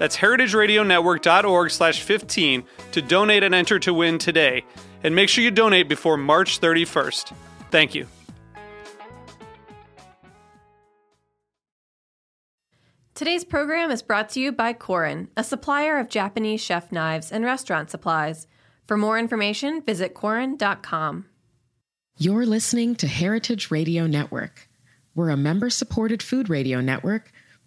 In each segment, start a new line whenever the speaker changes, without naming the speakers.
That's heritageradionetwork.org slash 15 to donate and enter to win today. And make sure you donate before March 31st. Thank you.
Today's program is brought to you by Korin, a supplier of Japanese chef knives and restaurant supplies. For more information, visit Korin.com.
You're listening to Heritage Radio Network. We're a member supported food radio network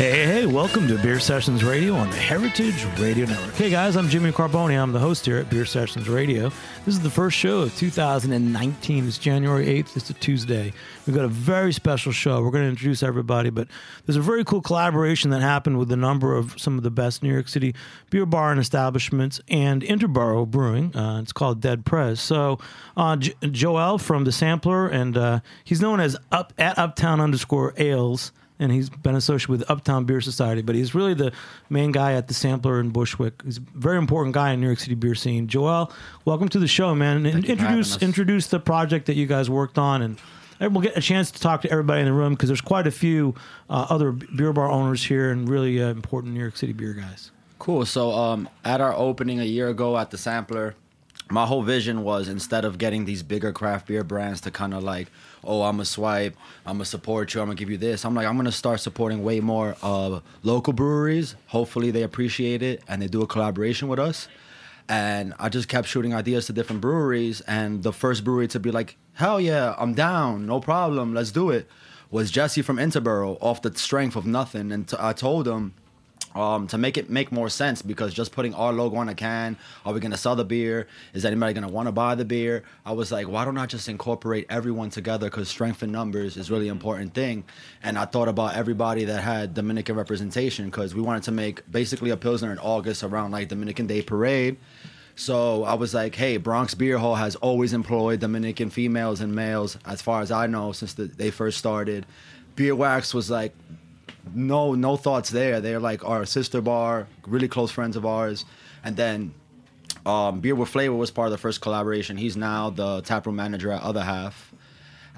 Hey, hey, hey, welcome to Beer Sessions Radio on the Heritage Radio Network. Hey guys, I'm Jimmy Carbone. I'm the host here at Beer Sessions Radio. This is the first show of 2019. It's January 8th. It's a Tuesday. We've got a very special show. We're going to introduce everybody, but there's a very cool collaboration that happened with a number of some of the best New York City beer bar and establishments and Interboro Brewing. Uh, it's called Dead Prez. So, uh, Joel from the Sampler, and uh, he's known as up at Uptown underscore Ales and he's been associated with Uptown Beer Society, but he's really the main guy at the Sampler in Bushwick. He's a very important guy in New York City beer scene. Joel, welcome to the show, man. And introduce introduce the project that you guys worked on, and we'll get a chance to talk to everybody in the room because there's quite a few uh, other beer bar owners here and really uh, important New York City beer guys.
Cool. So um, at our opening a year ago at the Sampler, my whole vision was instead of getting these bigger craft beer brands to kind of like oh, I'm a swipe, I'm gonna support you, I'm gonna give you this. I'm like, I'm gonna start supporting way more uh, local breweries. Hopefully, they appreciate it and they do a collaboration with us. And I just kept shooting ideas to different breweries. And the first brewery to be like, hell yeah, I'm down, no problem, let's do it, was Jesse from Interboro off the strength of nothing. And t- I told him, um, to make it make more sense because just putting our logo on a can, are we gonna sell the beer? Is anybody gonna want to buy the beer? I was like, why don't I just incorporate everyone together? Because strength in numbers is really important thing. And I thought about everybody that had Dominican representation because we wanted to make basically a pilsner in August around like Dominican Day Parade. So I was like, hey, Bronx Beer Hall has always employed Dominican females and males, as far as I know, since the, they first started. BierWax was like no no thoughts there. They're like our sister bar, really close friends of ours. And then um, Beer with Flavor was part of the first collaboration. He's now the taproom manager at Other Half.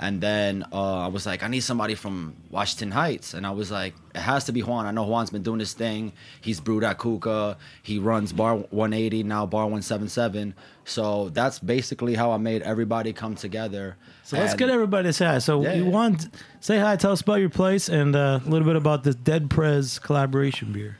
And then uh, I was like, I need somebody from Washington Heights. And I was like, it has to be Juan. I know Juan's been doing this thing. He's brewed at Kuka. He runs Bar 180, now Bar 177. So that's basically how I made everybody come together.
So let's get everybody to say hi. So
Yeah,
you want say hi, tell us about your place and uh, a little bit about this Dead Prez collaboration beer.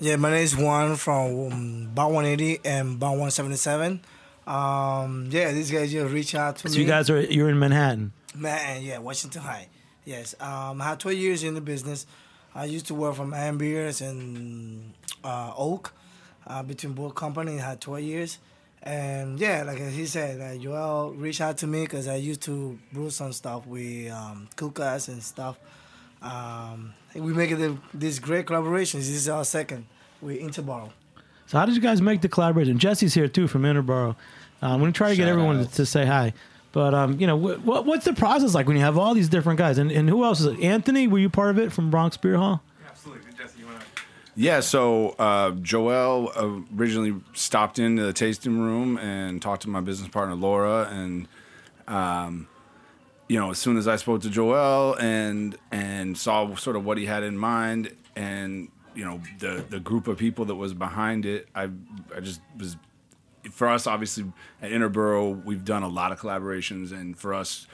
Yeah, my name is Juan from um, Bar 180 and Bar 177. Um, yeah, these guys just reach out to
So
me.
you guys are you're in Manhattan.
Man, yeah, Washington High. Yes. Um, I had 12 years in the business. I used to work from Ambeers and uh, Oak uh, between both companies. I had 12 years. And yeah, like he said, uh, Joel reached out to me because I used to brew some stuff with um, Kukas and stuff. Um, we make it this great collaboration. This is our second with Interboro.
So how did you guys make the collaboration? Jesse's here too from Interboro. Uh, I'm going to try to get everyone to,
out.
to say hi. But um, you know, wh- what what's the process like when you have all these different guys? And, and who else is it? Anthony, were you part of it from Bronx Beer Hall?
Absolutely. Jesse, you want to Yeah, so uh, Joel originally stopped into the tasting room and talked to my business partner Laura, and um, you know, as soon as I spoke to Joel and and saw sort of what he had in mind, and you know, the the group of people that was behind it, I I just was for us obviously at Interboro we've done a lot of collaborations, and for us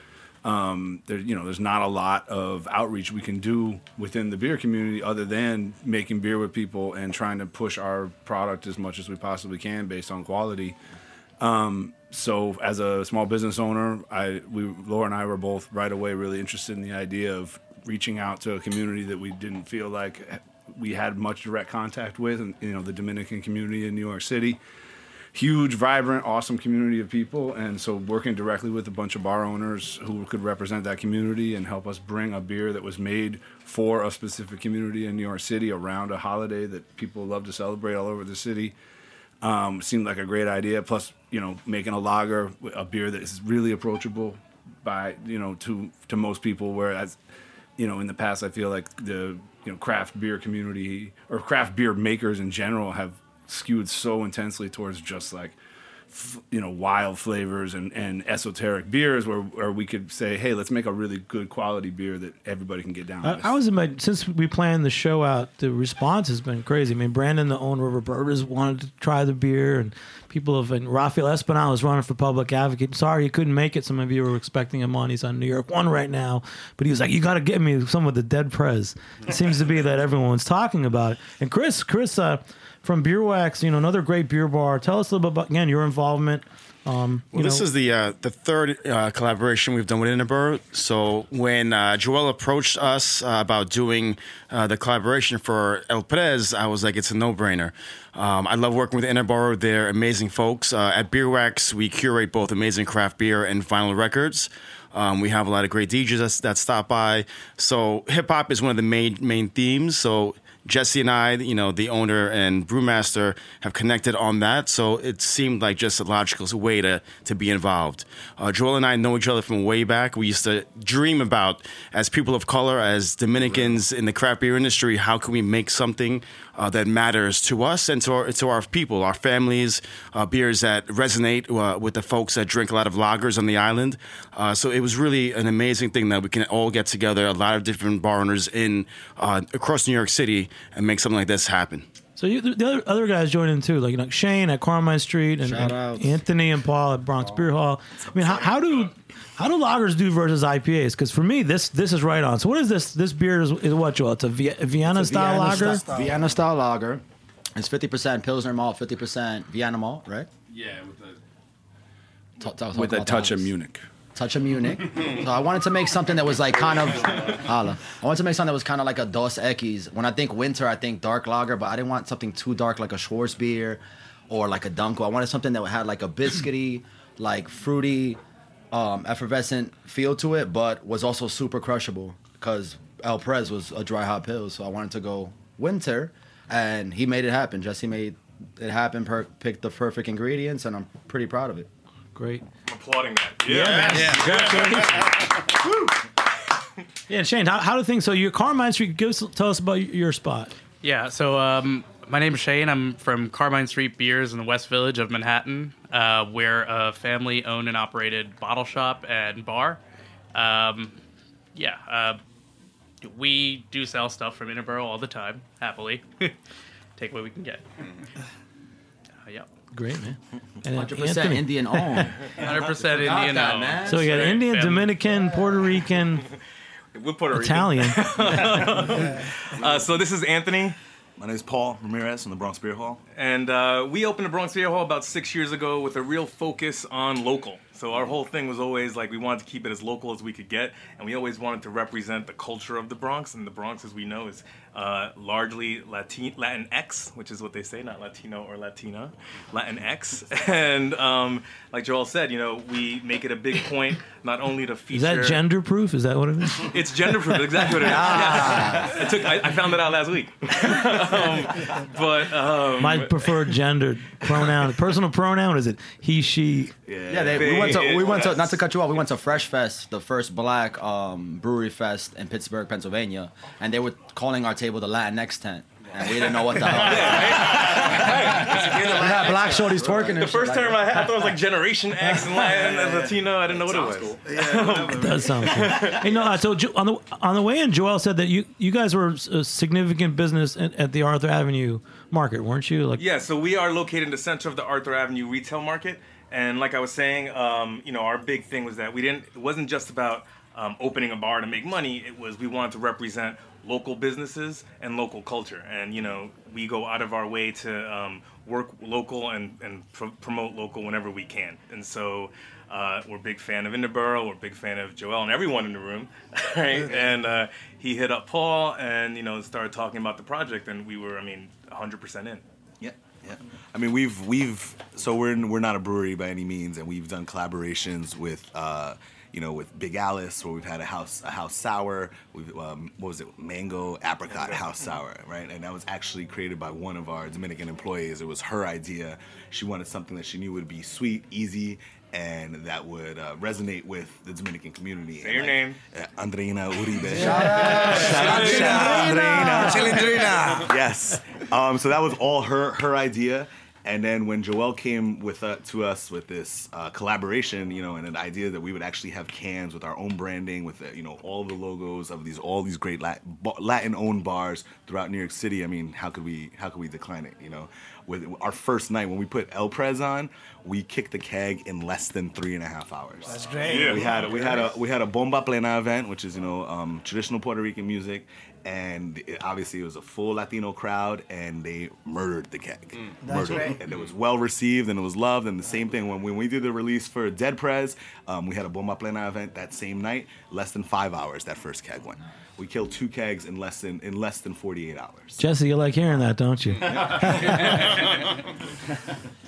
um, there, you know, there's not a lot of outreach we can do within the beer community other than making beer with people and trying to push our product as much as we possibly can based on quality. Um, so, as a small business owner, I, we, Laura and I were both right away really interested in the idea of reaching out to a community that we didn't feel like we had much direct contact with, and you know, the Dominican community in New York City huge, vibrant, awesome community of people. And so working directly with a bunch of bar owners who could represent that community and help us bring a beer that was made for a specific community in New York City around a holiday that people love to celebrate all over the city. Um, seemed like a great idea. Plus, you know, making a lager, a beer that is really approachable by you know to to most people. Whereas, you know, in the past, I feel like the you know craft beer community or craft beer makers in general have skewed so intensely towards just like f- you know wild flavors and, and esoteric beers where, where we could say hey let's make a really good quality beer that everybody can get down
I,
with.
I was in my since we planned the show out, the response has been crazy. I mean, Brandon, the owner of Roberta's, wanted to try the beer, and people have. And Rafael Espinal is running for public advocate. Sorry, he couldn't make it. Some of you were expecting him on. He's on New York One right now, but he was like, "You got to get me some of the dead prez." It seems to be that everyone's talking about it. And Chris, Chris, uh, from BierWax, you know, another great beer bar. Tell us a little bit about again your involvement. Um, you
Well, this
know-
is the uh, the third uh, collaboration we've done with Interboro. So when uh, Joel approached us uh, about doing uh, the collaboration for El Prez, I was like, it's a no brainer. Um, I love working with Interboro. They're amazing folks. Uh, at BierWax, we curate both amazing craft beer and vinyl records. Um, we have a lot of great DJs that, that stop by. So hip hop is one of the main main themes. So Jesse and I, you know, the owner and brewmaster, have connected on that. So it seemed like just a logical way to to be involved. Uh, Joel and I know each other from way back. We used to dream about, as people of color, as Dominicans in the craft beer industry, how can we make something uh, that matters to us and to our, to our people, our families, uh, beers that resonate uh, with the folks that drink a lot of lagers on the island. Uh, so it was really an amazing thing that we can all get together, a lot of different bar owners in uh, across New York City, and make something like this happen.
So you, the other, other guys joined in too, like you know, Shane at Carmine Street and, and. Anthony and Paul at Bronx Beer Hall. I mean, how, how do how do lagers do versus IPAs? Because for me, this this is right on. So what is this? This beer is, is what, Joel? It's a Vie- Vienna style
Vienna
lager.
style.
Vienna style lager. It's 50% Pilsner malt, 50% Vienna malt, right?
yeah, with a,
Talk- talk- talk
with a touch
that.
of Munich.
touch of Munich. so I wanted to make something that was like kind of, holla. I wanted to make something that was kind of like a Dos Equis. When I think winter, I think dark lager, but I didn't want something too dark like a Schwarzbier or like a Dunkel. I wanted something that had like a biscuity, like fruity, um, effervescent feel to it, but was also super crushable because El Prez was a dry hopped pils. So I wanted to go winter, and he made it happen. Jesse made it happen. Per- picked the perfect ingredients, and I'm pretty proud of it.
Great.
applauding that. Yeah,
Yeah, Shane, how, how do things? So your Carmine Street. Give us, tell us about your spot.
Yeah, so um, my name is Shane. I'm from Carmine Street Beers in the West Village of Manhattan. Uh, we're a family owned and operated bottle shop and bar. Um, yeah, uh, we do sell stuff from Interboro all the time, happily. Take what we can get. Uh, yeah.
Great man. And
100%
Anthony.
Indian owned.
100% Indian
that,
owned.
man.
So we got
Right,
Indian,
family.
Dominican, Puerto Rican,
We're Puerto
Italian.
Uh, so this is Anthony. My name is Paul Ramirez from the Bronx Beer Hall. And uh, we opened the Bronx Beer Hall about six years ago with a real focus on local. So our whole thing was always like we wanted to keep it as local as we could get, and we always wanted to represent the culture of the Bronx. And the Bronx, as we know, is uh, largely Latin Latinx, which is what they say, not Latino or Latina, Latinx. And um, like Joel said, you know, we make it a big point not only to feature.
Is that gender proof? Is that what it is?
It's gender proof, exactly what it is.
Ah.
Yes. I took. I, I found that out last week. um, but um,
My preferred gender pronoun, personal pronoun, is it he, she?
Yeah, they, we went to we went to not to cut you off. We went to Fresh Fest, the first black um, brewery fest in Pittsburgh, Pennsylvania, and they were calling our table the Latinx tent. And we didn't know what the hell.
Yeah, black shorties twerking.
The first term I had, I thought it was like Generation X and Latin and Latino. I didn't know what it was.
It does sound cool. hey, no, uh, so on the on the way in, Joel said that you you guys were a significant business at, at the Arthur Avenue market, weren't you? Like,
Yeah, so we are located in the center of the Arthur Avenue retail market, and like I was saying, um, you know, our big thing was that we didn't. It wasn't just about um, opening a bar to make money. It was we wanted to represent local businesses and local culture, and you know, we go out of our way to um, work local and and pr- promote local whenever we can, and so. Uh, we're a big fan of Interboro. We're a big fan of Joel and everyone in the room, right? And uh, he hit up Paul and you know started talking about the project, and we were, I mean, 100% in.
Yeah, yeah. I mean, we've we've so we're we're not a brewery by any means, and we've done collaborations with. Uh, you know, with Big Alice, where we've had a house a house sour. We've um, what was it, mango apricot house sour, right? And that was actually created by one of our Dominican employees. It was her idea. She wanted something that she knew would be sweet, easy, and that would uh, resonate with the Dominican community.
Say
And,
your name.
Uh, Andreina Uribe.
Shout out,
Shout out, shout out, Andreina.
Chilindrina.
yes. Um, so that was all her her idea. And then when Joel came with uh, to us with this uh, collaboration, you know, and an idea that we would actually have cans with our own branding, with uh, you know all the logos of these all these great Latin owned bars throughout New York City. I mean, how could we how could we decline it? You know, with our first night when we put El Prez on, we kicked the keg in less than three and a half hours.
That's great.
We had we had a we had a bomba plena event, which is you know um, traditional Puerto Rican music, and it, obviously it was a full Latino crowd, and they murdered the keg,
That's
murdered,
great.
it. and it was well received and it was loved. And the same thing when when we did the release for Dead Prez, um, we had a bomba plena event that same night, less than five hours. That first keg went. We killed two kegs in less than in less than 48 hours.
Jesse, you like hearing that, don't you? I,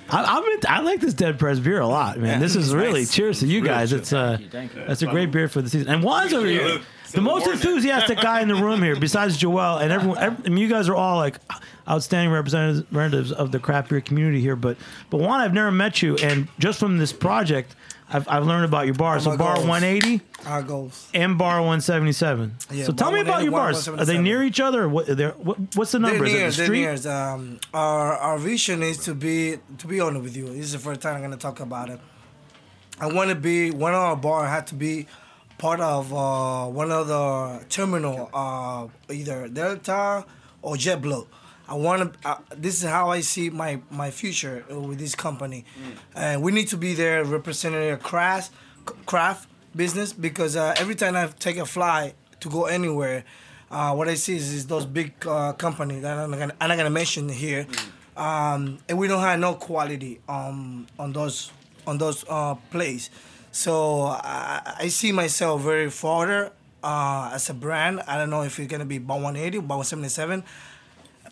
I'm in, I like this Dead Prez beer a lot, man. This is really cheers to you guys. It's uh,
Thank you.
that's a great beer for the season. And Juan's over here, the most enthusiastic guy in the room here, besides Joel and everyone. Every, I mean, you guys are all like outstanding representatives representatives of the craft beer community here. But but Juan, I've never met you, and just from this project, I've, I've learned about your bar.
Oh
So bar
goals.
180
Our goals.
and bar 177.
Yeah,
so tell me about your bars. Are they near each other? Or what, they're, what, what's the number?
They're
Is it
near,
the
they're
street?
near. Um, our our vision is to be to be honest with you. This is the first time I'm gonna talk about it. I want to be one of our bar had to be part of uh, one of the terminal, uh, either Delta or JetBlue. I want to. Uh, this is how I see my my future with this company, and we need to be there representing a craft craft business because uh, every time I take a fly to go anywhere, uh, what I see is, is those big uh, companies that I'm not gonna, I'm not gonna mention here, um, and we don't have no quality um, on those on those uh, plays. So I, I see myself very further uh, as a brand. I don't know if it's gonna be about 180, about 177,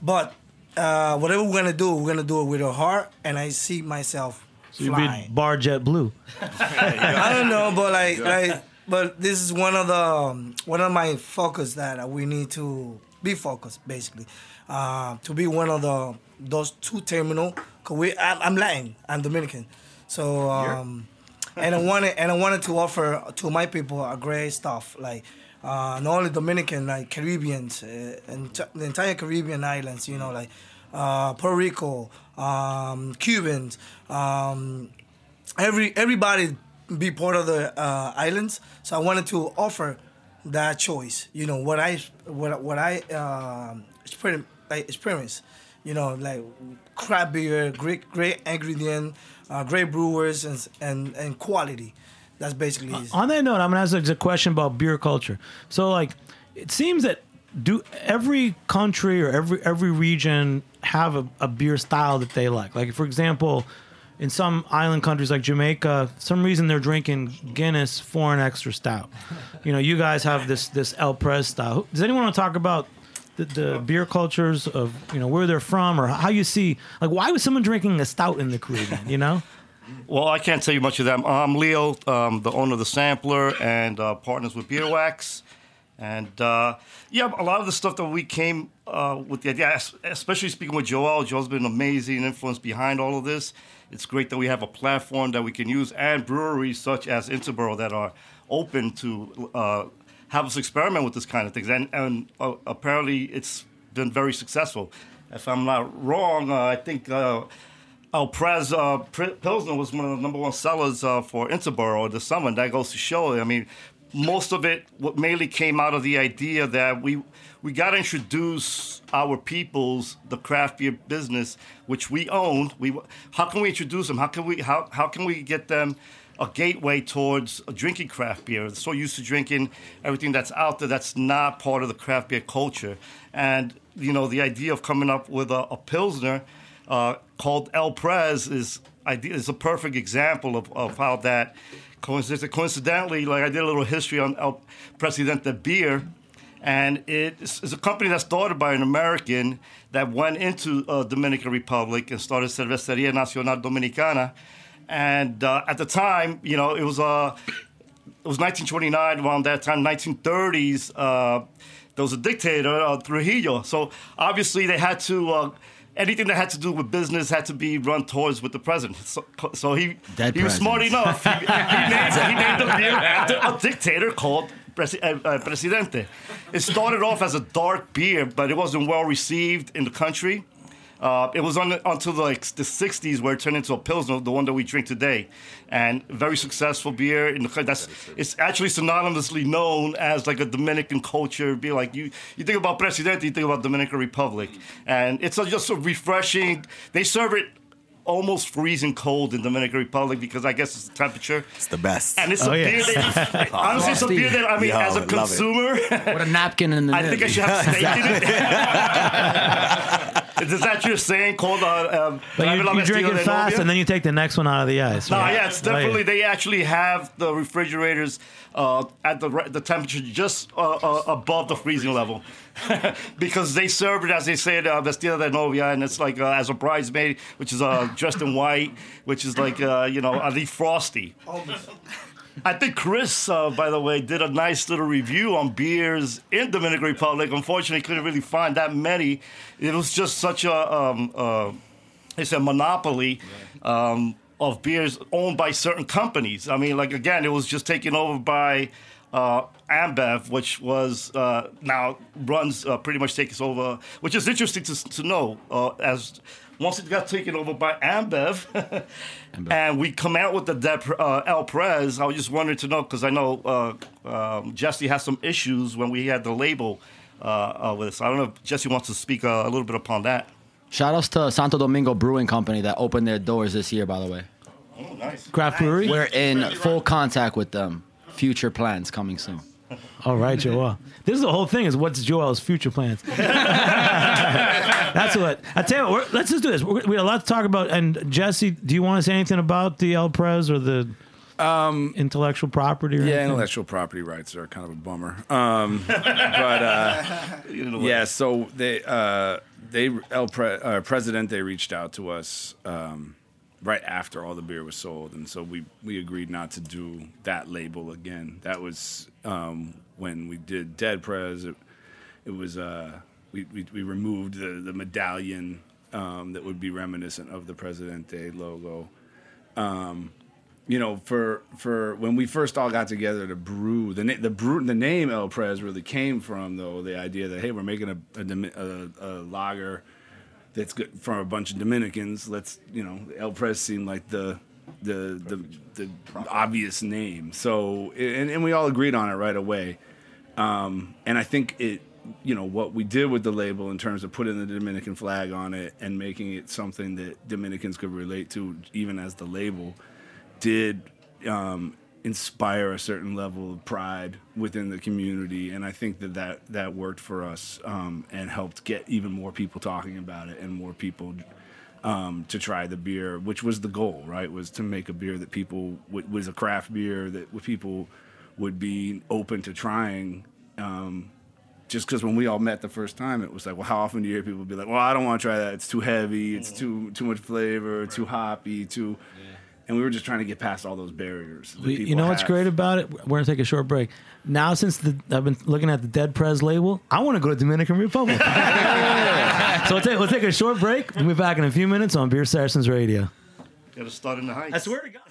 but uh, whatever we're gonna do, we're gonna do it with our heart, and I see myself
So you'd
flying.
be bar jet blue.
I don't know, but like, like, but this is one of the um, one of my focus that we need to be focused, basically, uh, to be one of the those two terminal. Cause we, I'm, I'm Latin, I'm Dominican, so um, and I wanted and I wanted to offer to my people a great stuff like. Uh, not only Dominican, like Caribbeans, uh, and t- the entire Caribbean islands, you know, like uh, Puerto Rico, um, Cubans, um, every everybody be part of the uh, islands. So I wanted to offer that choice. You know what I what what I um, experience like experience. You know like crab beer, great great ingredient, uh, great brewers and and and quality. That's basically it.
On that note, I'm gonna ask a question about beer culture. So, like, it seems that do every country or every every region have a, a beer style that they like? Like, for example, in some island countries like Jamaica, some reason they're drinking Guinness foreign extra stout. You know, you guys have this this El Pres style. Does anyone want to talk about? The, the beer cultures of you know where they're from or how you see like why was someone drinking a stout in the Caribbean you know
Well, I can't tell you much of them. I'm Leo, um, the owner of the Sampler, and uh, partners with BierWax. And uh, yeah, a lot of the stuff that we came uh, with the idea, especially speaking with Joel, Joel's been an amazing influence behind all of this. It's great that we have a platform that we can use and breweries such as Interboro that are open to uh, have us experiment with this kind of things. And, and uh, apparently, it's been very successful. If I'm not wrong, uh, I think uh, uh, Pilsner was one of the number one sellers uh, for Interboro this summer. And that goes to show. I mean, most of it what mainly came out of the idea that we we got to introduce our peoples the craft beer business, which we own. We how can we introduce them? How can we how how can we get them? A gateway towards drinking craft beer. So used to drinking everything that's out there that's not part of the craft beer culture. And you know, the idea of coming up with a, a pilsner uh, called El Prez is is a perfect example of, of how that coincidentally, coincidentally, like I did a little history on El Presidente beer, and it's a company that's started by an American that went into uh, Dominican Republic and started Cerveceria Nacional Dominicana, and uh, at the time, you know, it was uh, it was 1929 around that time, 1930s. Uh, there was a dictator, uh, Trujillo. So obviously they had to. Uh, anything that had to do with business had to be run towards with the president. So, so he
Dead
he was smart enough. He, he, named, he named the beer after a dictator called Presi- uh, uh, Presidente. It started off as a dark beer, but it wasn't well received in the country. Uh, it was on, until the, like the 60s where it turned into a pilsner, the one that we drink today, and very successful beer. In the, that's it's actually synonymously known as like a Dominican culture beer. Like you, you think about Presidente, you think about Dominican Republic, and it's a, just a refreshing. They serve it almost freezing cold in Dominican Republic because I guess it's the temperature.
It's the best.
And it's
Oh,
a
yeah.
beer that honestly, it's a beer that I mean,
Yo,
as a
love it.
consumer.
What a napkin in the
I think I should have steak in it. Is that your saying called? Uh, um,
But you,
Rávela
you drink it fast, and then you take the next one out of the ice.
No,
right?
yeah, it's
Oh,
definitely. They actually have the refrigerators uh, at the the temperature just uh, uh, above the freezing level, because they serve it as they say uh, vestida de novia, and it's like uh, as a bridesmaid, which is uh, dressed in white, which is like uh, you know a little frosty. I think Chris, uh, by the way, did a nice little review on beers in Dominican Republic. Unfortunately, couldn't really find that many. It was just such a um, uh, it's a monopoly um, of beers owned by certain companies. I mean, like again, it was just taken over by uh, Ambev, which was uh, now runs uh, pretty much takes over, which is interesting to, to know uh, as. Once it got taken over by Ambev, and we come out with the Dep- uh, El Prez, I was just wondering to know because I know uh, um, Jesse has some issues when we had the label uh, uh, with us. I don't know if Jesse wants to speak uh, a little bit upon that.
Shout outs to Santo Domingo Brewing Company that opened their doors this year, by the way.
Oh, nice.
Craft brewery.
We're in full contact with them. Future plans coming soon.
All right, Joel. This is the whole thing: is what's Joel's future plans? That's what I tell you. What, let's just do this. We're, we have a lot to talk about. And Jesse, do you want to say anything about the El Prez or the
Um,
intellectual property? Or
yeah,
anything?
intellectual property rights are kind of a bummer. Um, but uh, yeah, so they uh, they El Pre- uh, President they reached out to us um, right after all the beer was sold, and so we we agreed not to do that label again. That was um, when we did Dead Prez. It, it was uh, we, we we removed the the medallion um, that would be reminiscent of the Presidente logo you know, for for when we first all got together to brew, the na- the brew the name El Prez really came from though the idea that hey, we're making a a, a, a lager that's good from a bunch of Dominicans. Let's you know, El Prez seemed like the the the, the obvious name. So and, and we all agreed on it right away. Um, and I think it, you know, what we did with the label in terms of putting the Dominican flag on it and making it something that Dominicans could relate to, even as the label, did um, inspire a certain level of pride within the community. And I think that that, that worked for us um, and helped get even more people talking about it and more people um, to try the beer, which was the goal, right? Was to make a beer that people w- was a craft beer that people would be open to trying. Um, just because when we all met the first time, it was like, well, how often do you hear people be like, well, I don't want to try that. It's too heavy. It's mm-hmm. too too much flavor. Too hoppy. Too. And we were just trying to get past all those barriers. that
We- you
people
know what's great about it? We're gonna take a short break. Now, since the, I've been looking at the Dead Prez label, I want to go to Dominican Republic. so we'll take, we'll take a short break. We'll be back in a few minutes on Beer Sessions Radio.
Got to start in the heights.
I swear to God.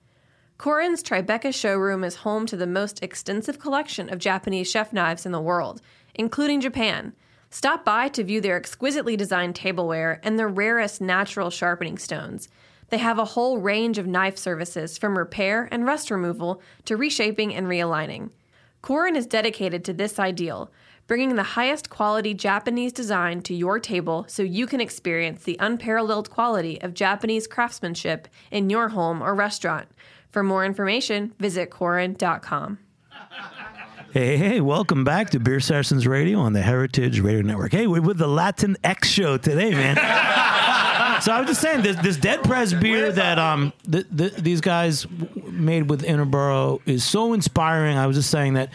Korin's Tribeca showroom is home to the most extensive collection of Japanese chef knives in the world, including Japan. Stop by to view their exquisitely designed tableware and the rarest natural sharpening stones. They have a whole range of knife services from repair and rust removal to reshaping and realigning. Korin is dedicated to this ideal, bringing the highest quality Japanese design to your table so you can experience the unparalleled quality of Japanese craftsmanship in your home or restaurant. For more information, visit Korin.com.
Hey, hey, welcome back to Beer Sessions Radio on the Heritage Radio Network. Hey, we're with the Latin X show today, man. so I was just saying, this, this Dead Prez beer that um th- th- these guys w- made with Interboro is so inspiring. I was just saying that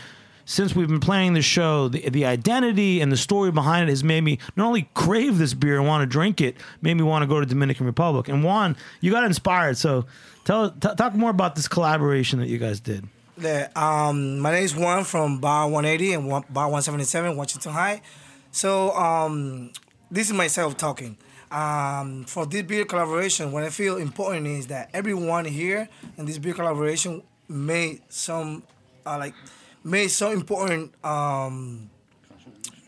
since we've been playing the show, the, the identity and the story behind it has made me not only crave this beer and want to drink it, made me want to go to Dominican Republic. And Juan, you got inspired. So tell t- talk more about this collaboration that you guys did.
Yeah, um, my name is Juan from Bar 180 and one, Bar 177, Washington High. So um, this is myself talking. Um, for this beer collaboration, what I feel important is that everyone here in this beer collaboration made some uh, like made so important um,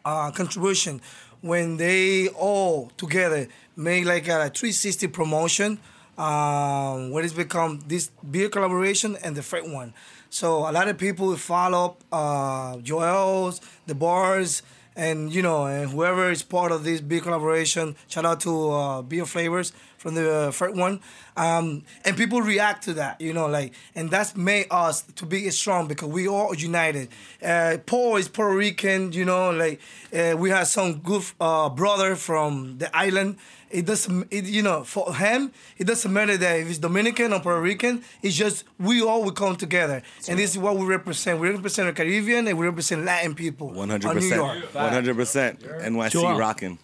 uh, contribution when they all together made like a 360 promotion um, what has become this beer collaboration and the freight one. So a lot of people follow uh, Joel's, the bars, and you know, and whoever is part of this big collaboration. Shout out to uh, Beer Flavors from the uh, first one, um, and people react to that, you know, like, and that's made us to be strong because we all united. Uh, Paul is Puerto Rican, you know, like uh, we have some good uh, brother from the island. It doesn't, it, you know, for him, it doesn't matter that if it's Dominican or Puerto Rican. It's just we all will come together, and this is what we represent. We represent the Caribbean and we represent Latin people.
One hundred
of New
percent.
York.
One hundred percent. NYC
Joel.
rocking.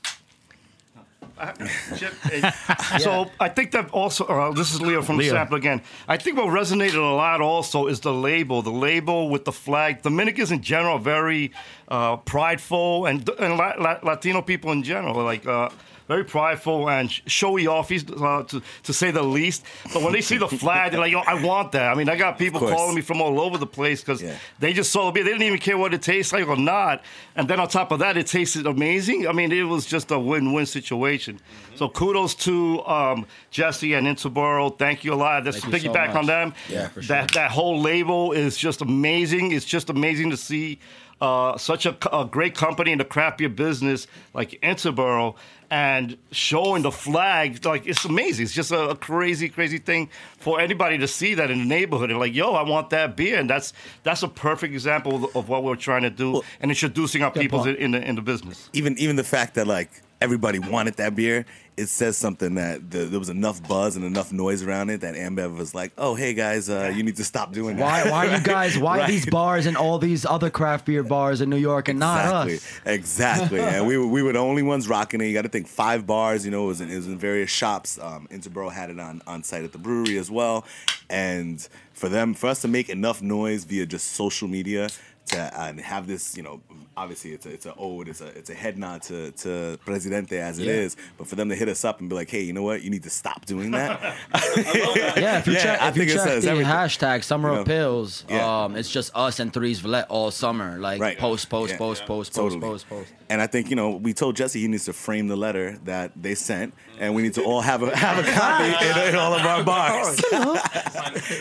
So I think that also, uh, this is Leo from
Leo.
the sample again. I think what resonated a lot also is the label. The label with the flag. Dominicans in general are very uh, prideful, and and La- La- Latino people in general like. Uh, very prideful and showy off, uh, to, to say the least. But when they see the flag, they're like, "Yo, I want that." I mean, I got people calling me from all over the place because they just saw the beer. They didn't even care what it tastes like or not. And then on top of that, it tasted amazing. I mean, it was just a win-win situation. So kudos to um, Jesse and Interboro. Thank you a lot. Let's
Thank you so
piggyback on them.
Yeah, for sure.
That that whole label is just amazing. It's just amazing to see uh, such a, a great company in the craft beer business like Interboro and showing the flag. Like it's amazing. It's just a, a crazy, crazy thing for anybody to see that in the neighborhood and like, yo, I want that beer. And that's that's a perfect example of, of what we're trying to do and introducing our people in, in the in the business.
Even even the fact that like everybody wanted that beer, it says something that the, there was enough buzz and enough noise around it that Ambev was like, "Oh, hey guys, uh, you need to stop doing
Why,
that."
why are you guys? Why
Right.
these bars and all these other craft beer bars in New York and not us?
Exactly. and we were, we were the only ones rocking it. You got to think five bars. You know, it was in, it was in various shops. Um, Interboro had it on on site at the brewery as well. And for them, for us to make enough noise via just social media to uh, and have this, you know, obviously it's a it's a ode, it's a it's a head nod to to Presidente as it
Yeah.
is. But for them to hit us up and be like, hey, you know what, you need to stop doing that.
Yeah, if you check,
I
if you
think it
check
says
the
everything.
hashtag Summer
You know,
of Pills,
yeah.
um, it's just us and Threes Vliet all summer. Like
Right.
post, post,
Yeah.
post, post, post,
Totally.
post, post.
And I think you know we told Jesse he needs to frame the letter that they sent, and we need to all have a have a copy in, in all of our bars.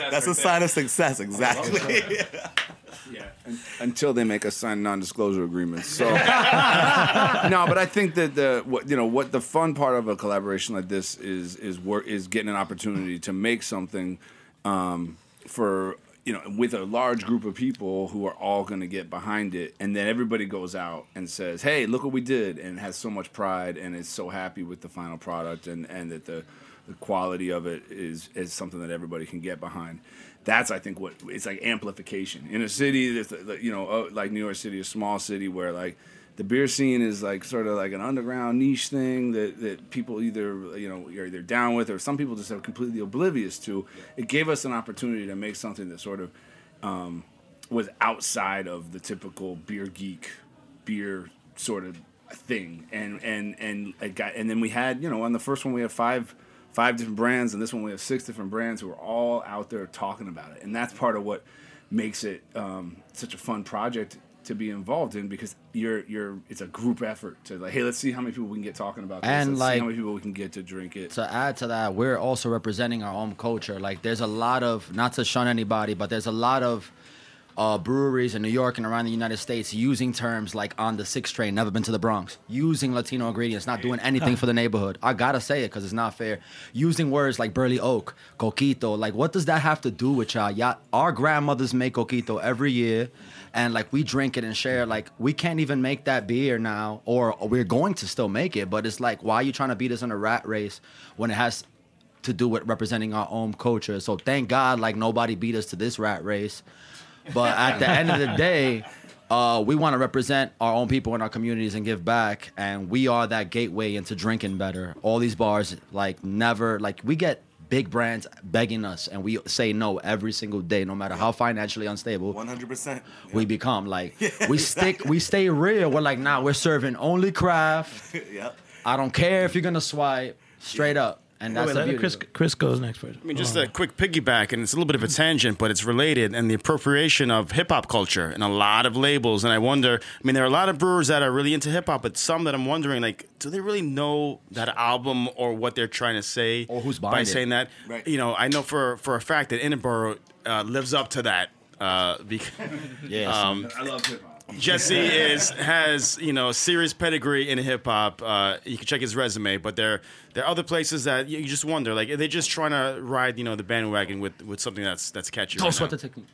That's a sign of success, exactly.
Until they make us sign non-disclosure agreements. So no, but I think that the what you know what the fun part of a collaboration like this is is work is getting an opportunity to make something um, for you know with a large group of people who are all going to get behind it, and then everybody goes out and says, "Hey, look what we did," and has so much pride and is so happy with the final product and and that the the quality of it is is something that everybody can get behind. That's I think what it's like amplification in a city that's you know uh, like New York City, a small city where like the beer scene is like sort of like an underground niche thing that, that people either you know you're either down with or some people just are completely oblivious to. It gave us an opportunity to make something that sort of um, was outside of the typical beer geek beer sort of thing and and and it got and then we had you know on the first one we had five five different brands and this one we have six different brands who are all out there talking about it. And that's part of what makes it um, such a fun project to be involved in because you're you're it's a group effort to like hey let's see how many people we can get talking about this.
And,
let's
like-
see how many people we can get to drink it.
to add to that, we're also representing our own culture. Like, there's a lot of, not to shun anybody, but there's a lot of uh, breweries in New York and around the United States using terms like on the six train, never been to the Bronx, using Latino ingredients, not doing anything for the neighborhood. I gotta say it because it's not fair. Using words like burley oak, coquito, like what does that have to do with y'all? y'all? Our grandmothers make coquito every year, and like we drink it and share. Like we can't even make that beer now, or we're going to still make it, but it's like why are you trying to beat us in a rat race when it has to do with representing our own culture. So thank God, like nobody beat us to this rat race. But at the end of the day, uh, we want to represent our own people in our communities and give back, and we are that gateway into drinking better. All these bars, like never, like we get big brands begging us, and we say no every single day, no matter how financially unstable.
One hundred percent.
We become like we stick, we stay real. We're like, nah, we're serving only craft.
Yep.
I don't care if you're gonna swipe straight up, and that's
Wait,
the beauty.
Chris,
of it.
Chris goes next first.
I mean, just a quick piggyback, and it's a little bit of a tangent, but it's related, and the appropriation of hip hop culture and a lot of labels. And I wonder, I mean, there are a lot of brewers that are really into hip hop, but some that I'm wondering, like, do they really know that album or what they're trying to say? Or
who's
by
buying it.
saying that?
Right.
You know, I know for for a fact that Interboro uh, lives up to that. Uh, because,
Yes.
um,
I love hip hop.
Jesse is has you know serious pedigree in hip hop. Uh, you can check his resume, but there there are other places that you you just wonder like are they just trying to ride you know the bandwagon with, with something that's that's catchy.
Don't
right
sweat
now?
the technique.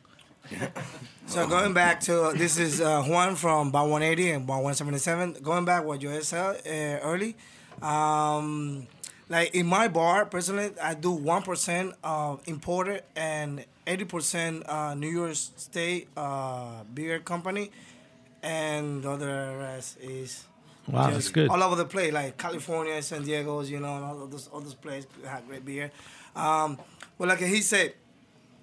So going back to this is uh, Juan from Bar 180 and Bar 177. Going back what you said uh, early, um, like in my bar personally, I do one percent of imported and eighty percent uh, New York State uh, beer company, and the other rest is.
Wow, that's good.
All over the place, like California, San Diego's, you know, and all those all those places have great beer. Um, well, like he said,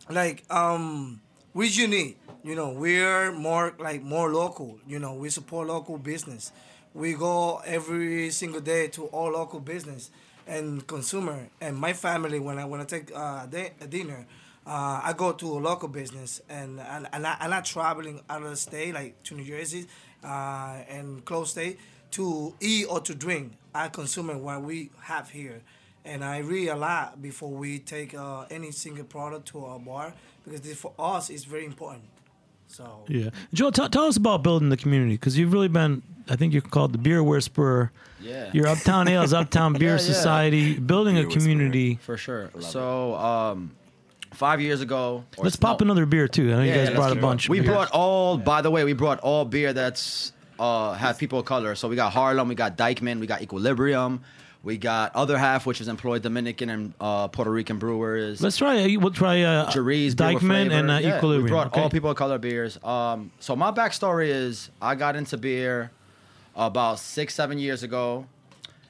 like um we're unique you know we're more like more local you know we support local business we go every single day to all local business and consumer and my family when i when i take uh, a, a dinner uh, I go to a local business and and, and I, I'm not traveling out of the state like to New Jersey uh, and close state to eat or to drink. I consume what we have here and I read a lot before we take uh, any single product to our bar because this, for us it's very important. So
Yeah, Joe, t- tell us about building the community because you've really been. I think you're called the Beer Whisperer.
Yeah.
Your Uptown Ales, Uptown Beer
Yeah, yeah.
Society, building a community.
for sure. So, um, five years ago,
Let's pop
no.
another beer too. I know you guys brought a bunch.
We brought all. By the way, we brought all beer that's uh have people of color. So we got Harlem, we got Dyckman, we got Equilibrium, we got other half which is employed Dominican and uh, Puerto Rican brewers.
Let's try. Uh, we'll try uh,
Jerry's, Dyckman
and uh,
Yeah,
Equilibrium.
We brought
okay?
all people of color beers. Um, so my backstory is I got into beer about six, seven years ago,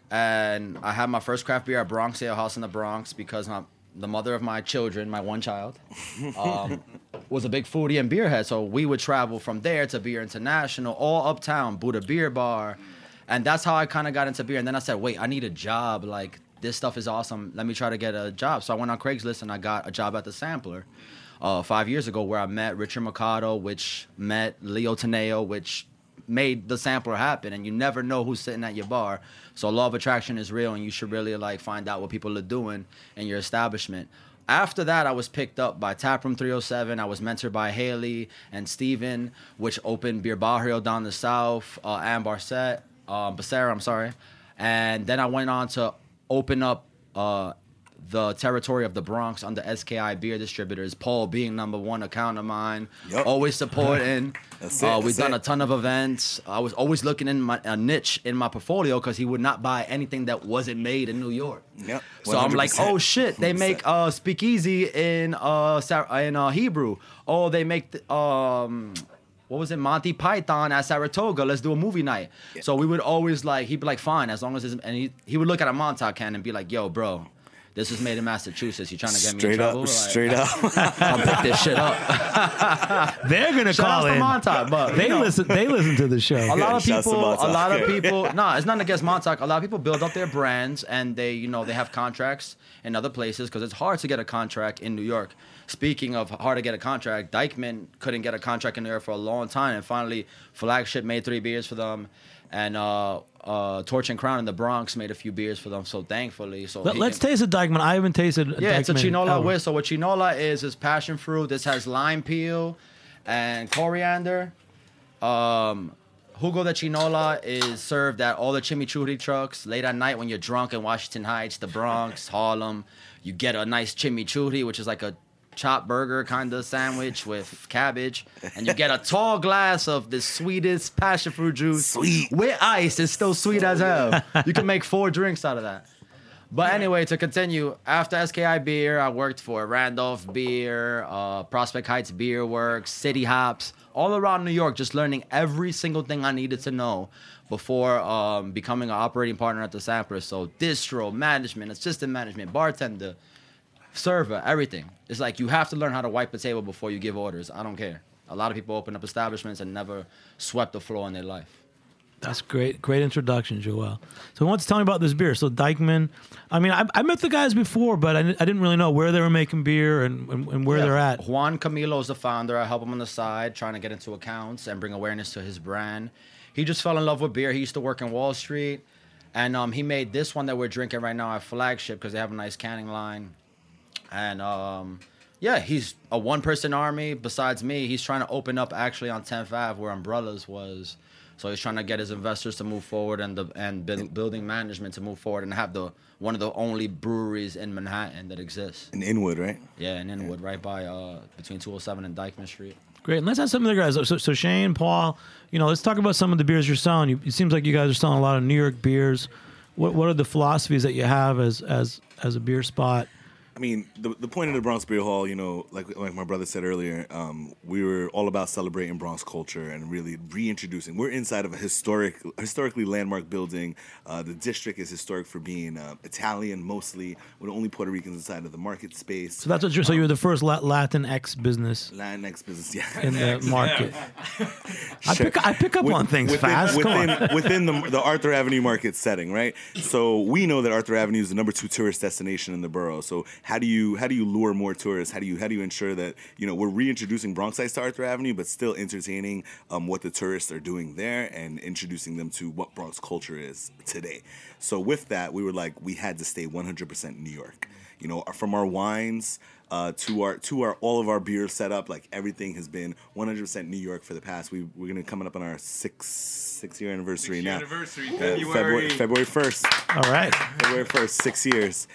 and I had my first craft beer at Bronx Ale House in the Bronx because my, the mother of my children, my one child, um, was a big foodie and beer head. So we would travel from there to Beer International, all uptown, Buddha Beer Bar, and that's how I kind of got into beer. And then I said, wait, I need a job. Like this stuff is awesome. Let me try to get a job. So I went on Craigslist and I got a job at the Sampler. Uh, five years ago, where I met Richard Mercado, which met Leo Tineo, which made the sampler happen and you never know who's sitting at your bar. So law of attraction is real and you should really like find out what people are doing in your establishment. After that i was picked up by taproom 307 i was mentored by haley and steven which opened beer barrio down the south uh, and barset uh, Becerra, i'm sorry. And then i went on to open up uh, the territory of the Bronx under SKI beer distributors. Paul being number one account of mine,
Yup.
always supporting.
That's it,
uh, we've
that's
done
it.
a ton of events. I was always looking in my a niche in my portfolio because he would not buy anything that wasn't made in New York.
Yep.
So I'm like, oh shit, they make uh, speakeasy in uh in uh, Hebrew. Oh, they make the, um what was it, Monty Python at Saratoga. Let's do a movie night. So we would always like, he'd be like, fine, as long as it's, and he, he would look at a Montauk can and be like, yo, bro, this is made in Massachusetts. You trying to get me
Straight
in
up,
trouble? Like,
straight up.
I'll pick this shit up.
They're gonna
Shout
call
outs to
in.
Montauk, but
they
know.
listen. They listen to the show.
A lot of people, a lot of people. No, it's nothing against Montauk. A lot of people build up their brands, and they, you know, they have contracts in other places because it's hard to get a contract in New York. Speaking of hard to get a contract, Dyckman couldn't get a contract in New York for a long time, and finally, Flagship made three beers for them, and uh, uh, Torch and Crown in the Bronx made a few beers for them. So thankfully, so
Let, us taste a Dyckman. I haven't tasted. A
yeah, it's a chinola
ever.
So what chinola is is passion fruit. This has lime peel and coriander. Um, Jugo de chinola is served at all the chimichurri trucks late at night when you're drunk in Washington Heights, the Bronx, Harlem. You get a nice chimichurri, which is like a chopped burger kind of sandwich with cabbage, and you get a tall glass of the sweetest passion fruit juice.
Sweet.
with ice. It's still sweet as hell. You can make four drinks out of that. But anyway, to continue, after SKI Beer, I worked for Randolph Beer, uh, Prospect Heights Beer Works, City Hops, all around New York, just learning every single thing I needed to know before um, becoming an operating partner at the Sampler. So distro, management, assistant management, bartender, server, everything. It's like you have to learn how to wipe a table before you give orders. I don't care. A lot of people open up establishments and never swept the floor in their life.
That's great. Great introduction, Joel. So, why don't you tell me about this beer? So, Dyckman. I mean, I, I met the guys before, but I, didn't- I didn't really know where they were making beer and, and, and where
Yeah,
they're at.
Juan Camilo is the founder. I help him on the side, trying to get into accounts and bring awareness to his brand. He just fell in love with beer. He used to work in Wall Street, and um, he made this one that we're drinking right now at Flagship because they have a nice canning line. And um, yeah, he's a one-person army. Besides me, he's trying to open up actually on 10th Ave where Umbrellas was. So he's trying to get his investors to move forward and the and build, building management to move forward and have the one of the only breweries in Manhattan that exists.
In Inwood, right?
Yeah, in Inwood, right by uh between 207 and Dyckman Street.
Great. And let's have some of the guys. So, so Shane, Paul, you know, let's talk about some of the beers you're selling. You, it seems like you guys are selling a lot of New York beers. What What are the philosophies that you have as as as a beer spot?
I mean, the, the point of the Bronx Beer Hall, you know, like like my brother said earlier, um, we were all about celebrating Bronx culture and really reintroducing. We're inside of a historic, historically landmark building. Uh, the district is historic for being uh, Italian mostly. We're the only Puerto Ricans inside of the market space.
So that's what you're. So you're the first La- Latin X business
Latinx business, yeah,
in the market. I
Sure.
pick I pick up
With-
on things
within,
fast. Come
Within,
on.
within the, the Arthur Avenue market setting, right? So we know that Arthur Avenue is the number two tourist destination in the borough. So how do you how do you lure more tourists? How do you how do you ensure that you know we're reintroducing Bronxites to Arthur Avenue, but still entertaining um, what the tourists are doing there and introducing them to what Bronx culture is today. So with that, we were like we had to stay 100% New York. You know, from our wines uh, to our to our all of our beer setup, like everything has been 100% New York for the past. We we're gonna coming up on our six six year anniversary
Six-year
now.
anniversary,
Uh,
February.
February February first.
All right.
February first, six years.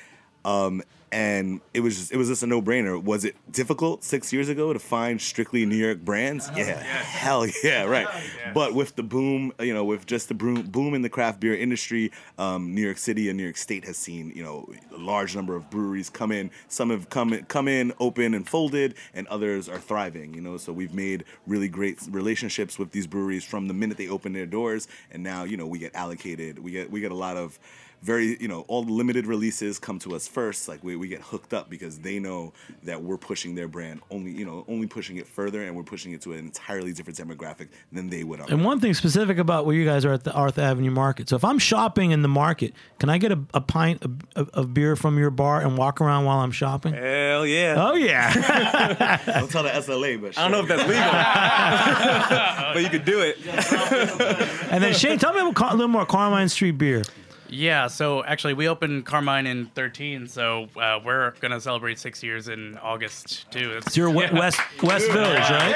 Um, and it was just, it was just a no brainer. Was it difficult six years ago to find strictly New York brands? Yeah, hell yeah, right. But with the boom, you know, with just the boom, boom in the craft beer industry, um, New York City and New York State has seen you know a large number of breweries come in. Some have come in, come in, open and folded, and others are thriving. You know, so we've made really great relationships with these breweries from the minute they open their doors, and now you know we get allocated. We get we get a lot of very you know all the limited releases come to us first like we, we get hooked up because they know that we're pushing their brand only you know only pushing it further and we're pushing it to an entirely different demographic than they would on
And one thing specific about where you guys are at the Arthur Avenue Market. So if I'm shopping in the market, can I get a, a pint of, of, of beer from your bar and walk around while I'm shopping?
Hell yeah.
Oh yeah.
don't tell the SLA but
I don't know if that's legal, but you could do it.
and then Shane, tell me about a little more Carmine Street beer.
Yeah, so actually, we opened Carmine in 13, so uh, we're gonna celebrate six years in August too. It's,
your we- West West Village, right?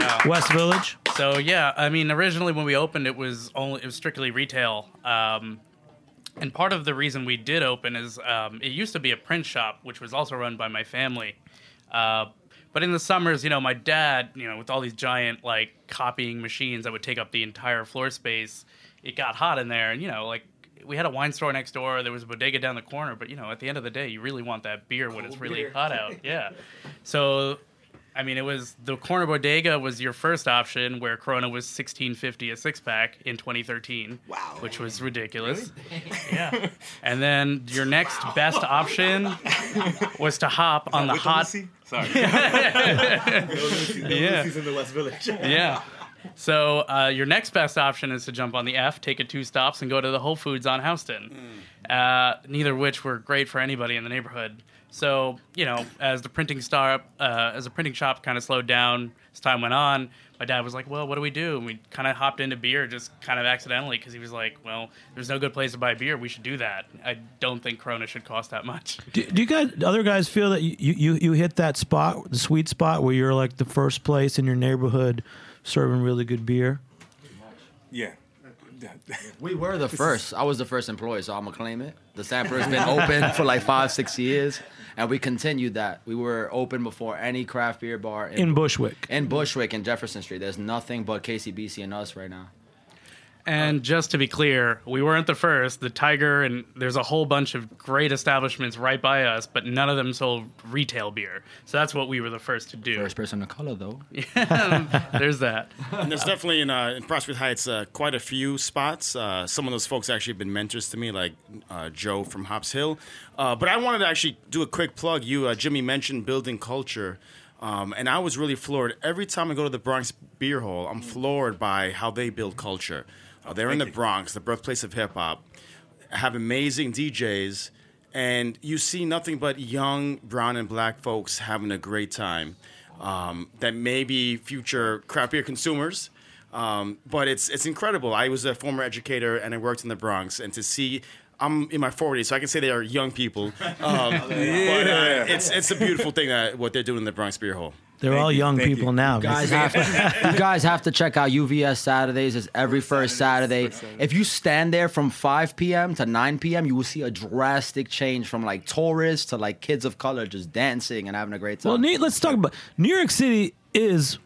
Yeah.
West Village.
So yeah, I mean, originally when we opened, it was only it was strictly retail. Um, and part of the reason we did open is um, it used to be a print shop, which was also run by my family. Uh, but in the summers, you know, my dad, you know, with all these giant like copying machines that would take up the entire floor space, it got hot in there, and you know, like we had a wine store next door, there was a bodega down the corner, but you know, at the end of the day, you really want that beer when it's really hot out. Yeah. So I mean, it was the corner bodega was your first option, where Corona was sixteen fifty a six pack in 2013. Wow, which was ridiculous. yeah, and then your next best option was to hop on the
with
hot.
Lucy? Sorry.
yeah.
In the West Village.
yeah. So uh, your next best option is to jump on the F, take it two stops, and go to the Whole Foods on Houston. Uh, neither of which were great for anybody in the neighborhood. So you know, as the printing star, uh, as the printing shop kind of slowed down as time went on, my dad was like, "Well, what do we do?" And we kind of hopped into beer just kind of accidentally because he was like, "Well, there's no good place to buy beer. We should do that." I don't think Corona should cost that much.
Do, do you guys, other guys, feel that you, you you hit that spot, the sweet spot, where you're like the first place in your neighborhood serving really good beer?
Yeah.
We were the first. I was the first employee, so I'm gonna claim it. The sampler's been open for like five, six years, and we continued that. We were open before any craft beer bar
In Bushwick.
In Bushwick in Jefferson Street, there's nothing but KCBC and us right now.
And just to be clear, we weren't the first. The Tiger and there's a whole bunch of great establishments right by us, but none of them sold retail beer. So that's what we were the first to do.
First person of color, though.
Yeah, there's that.
And there's definitely in, uh, in Prospect Heights uh, quite a few spots. Uh, some of those folks actually have been mentors to me, like uh, Joe from Hops Hill. Uh, but I wanted to actually do a quick plug. You, uh, Jimmy, mentioned building culture. Um, and I was really floored. Every time I go to the Bronx Beer Hall, I'm floored by how they build culture. Uh, they're in the Bronx, the birthplace of hip hop, have amazing DJs, and you see nothing but young brown and black folks having a great time um, that may be future craft beer consumers. Um, but it's it's incredible. I was a former educator and I worked in the Bronx, and to see. I'm in my 40s, so I can say they are young people. Um, But uh, it's it's a beautiful thing that what they're doing in the Bronx Beer Hall.
They're all young people now.
You guys have to, you guys have to check out UVS Saturdays. It's every first Saturday. If you stand there from 5 p.m. to 9 p.m., you will see a drastic change from like tourists to like kids of color just dancing and having a great time.
Well, Nate, let's talk about New York City is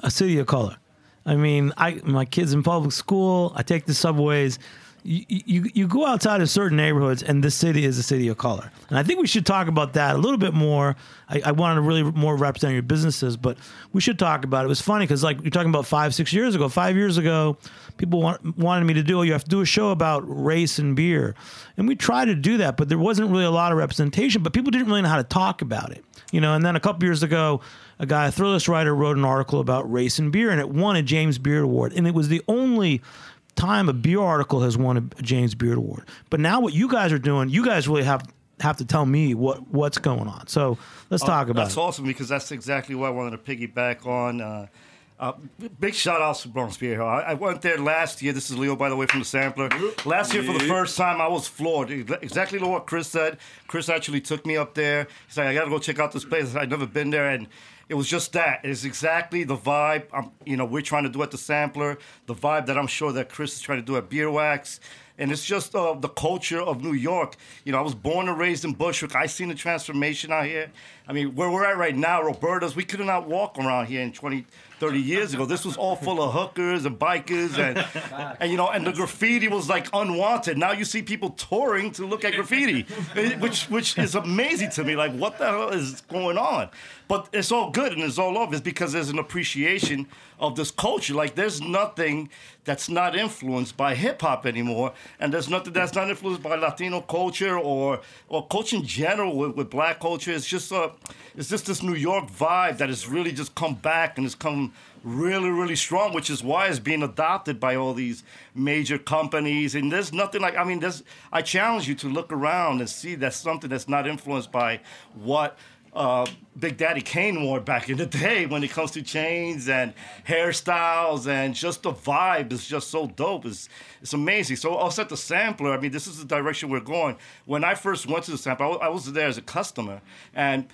a city of color. I mean, I my kids in public school. I take the subways. You, you go outside of certain neighborhoods, and this city is a city of color. And I think we should talk about that a little bit more. I, I wanted to really more represent your businesses, but we should talk about it. It was funny because like you're talking about five six years ago. Five years ago, people want, wanted me to do. Oh, you have to do a show about race and beer, and we tried to do that, but there wasn't really a lot of representation. But people didn't really know how to talk about it, you know. And then a couple years ago, a guy, a Thrillist writer, wrote an article about race and beer, and it won a James Beard Award, and it was the only time a beer article has won a James Beard Award. But now what you guys are doing, you guys really have have to tell me what what's going on. So let's
Oh,
talk about
That's
it.
awesome because that's exactly what I wanted to piggyback on. Uh, uh, big shout outs to Bronx Beer Hall. I, I went there last year. This is Leo, by the way, from the sampler. Last year, for the first time, I was floored. Exactly what Chris said. Chris actually took me up there. He's like, I got to go check out this place. I'd never been there. And it was just that. It's exactly the vibe, um, you know, we're trying to do at the sampler, the vibe that I'm sure that Chris is trying to do at BierWax. And it's just uh, the culture of New York. You know, I was born and raised in Bushwick. I seen the transformation out here. I mean, where we're at right now, Roberta's, we could not walk around here in 20, 30 years ago. This was all full of hookers and bikers, and, and you know, and the graffiti was like unwanted. Now you see people touring to look at graffiti, eh, which which is amazing to me. Like, what the hell is going on? But it's all good and it's all love. It's because there's an appreciation of this culture. Like, there's nothing that's not influenced by hip hop anymore, and there's nothing that's not influenced by Latino culture or or culture in general with, with black culture. It's just uh, it's just this New York vibe that has really just come back and has come really really strong, which is why it's being adopted by all these major companies. And there's nothing like I mean, there's I challenge you to look around and see that's something that's not influenced by what uh, Big Daddy Kane wore back in the day when it comes to chains and hairstyles and just the vibe is just so dope. It's, it's amazing. So I'll set the sampler, I mean, this is the direction we're going. When I first went to the sampler, I was there as a customer and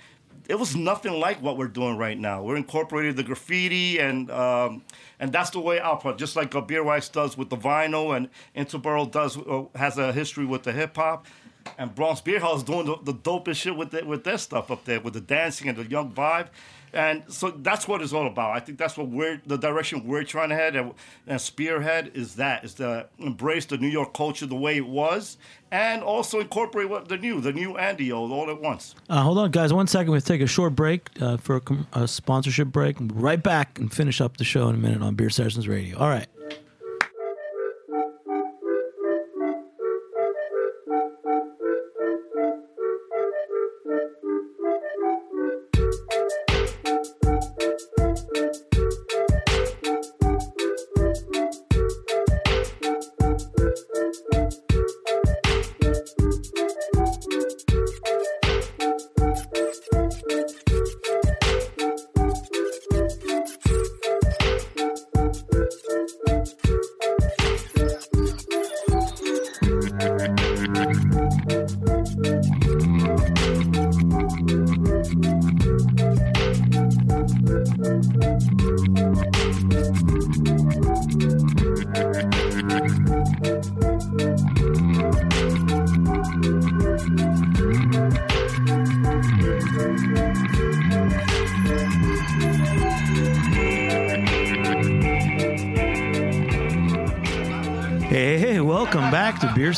it was nothing like what we're doing right now. We're incorporating the graffiti and um, and that's the way product, just like BierWax does with the vinyl and Interboro does uh, has a history with the hip hop. And Bronx Beer is doing the, the dopest shit with the, with their stuff up there, with the dancing and the young vibe. And so that's what it's all about. I think that's what we're the direction we're trying to head and, and spearhead is that is to embrace the New York culture the way it was, and also incorporate what the new, the new and the old all at once.
Uh, hold on, guys. One second. We'll take a short break uh, for a, a sponsorship break. We'll right back and finish up the show in a minute on Beer Sessions Radio. All right.